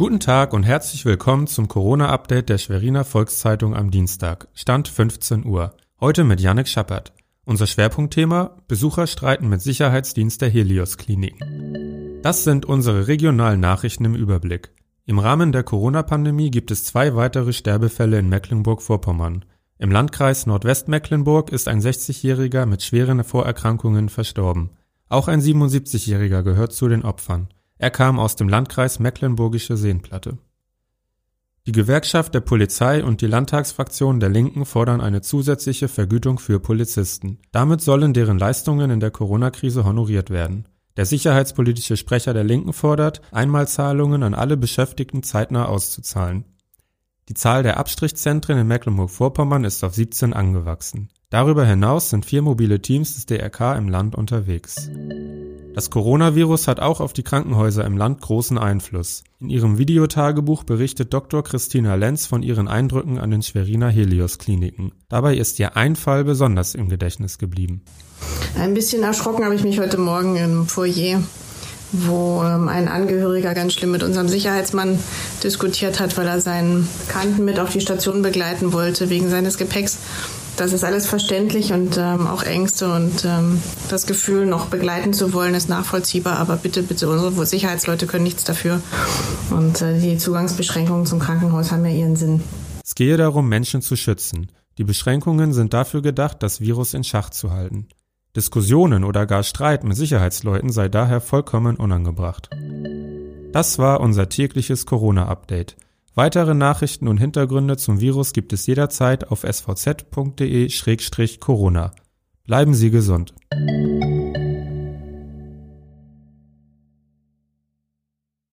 Guten Tag und herzlich willkommen zum Corona-Update der Schweriner Volkszeitung am Dienstag, Stand 15 Uhr. Heute mit Yannick Schappert. Unser Schwerpunktthema Besucher streiten mit Sicherheitsdienst der Helios Kliniken. Das sind unsere regionalen Nachrichten im Überblick. Im Rahmen der Corona-Pandemie gibt es zwei weitere Sterbefälle in Mecklenburg-Vorpommern. Im Landkreis Nordwestmecklenburg ist ein 60-Jähriger mit schweren Vorerkrankungen verstorben. Auch ein 77-Jähriger gehört zu den Opfern. Er kam aus dem Landkreis Mecklenburgische Seenplatte. Die Gewerkschaft der Polizei und die Landtagsfraktion der Linken fordern eine zusätzliche Vergütung für Polizisten. Damit sollen deren Leistungen in der Corona-Krise honoriert werden. Der sicherheitspolitische Sprecher der Linken fordert, Einmalzahlungen an alle Beschäftigten zeitnah auszuzahlen. Die Zahl der Abstrichzentren in Mecklenburg-Vorpommern ist auf 17 angewachsen. Darüber hinaus sind vier mobile Teams des DRK im Land unterwegs. Das Coronavirus hat auch auf die Krankenhäuser im Land großen Einfluss. In ihrem Videotagebuch berichtet Dr. Christina Lenz von ihren Eindrücken an den Schweriner Helios Kliniken. Dabei ist ihr ein Fall besonders im Gedächtnis geblieben. Ein bisschen erschrocken habe ich mich heute Morgen im Foyer wo ähm, ein Angehöriger ganz schlimm mit unserem Sicherheitsmann diskutiert hat, weil er seinen Bekannten mit auf die Station begleiten wollte wegen seines Gepäcks das ist alles verständlich und ähm, auch Ängste und ähm, das Gefühl, noch begleiten zu wollen, ist nachvollziehbar. Aber bitte, bitte, unsere Sicherheitsleute können nichts dafür. Und äh, die Zugangsbeschränkungen zum Krankenhaus haben ja ihren Sinn. Es gehe darum, Menschen zu schützen. Die Beschränkungen sind dafür gedacht, das Virus in Schach zu halten. Diskussionen oder gar Streit mit Sicherheitsleuten sei daher vollkommen unangebracht. Das war unser tägliches Corona-Update. Weitere Nachrichten und Hintergründe zum Virus gibt es jederzeit auf svz.de-corona. Bleiben Sie gesund.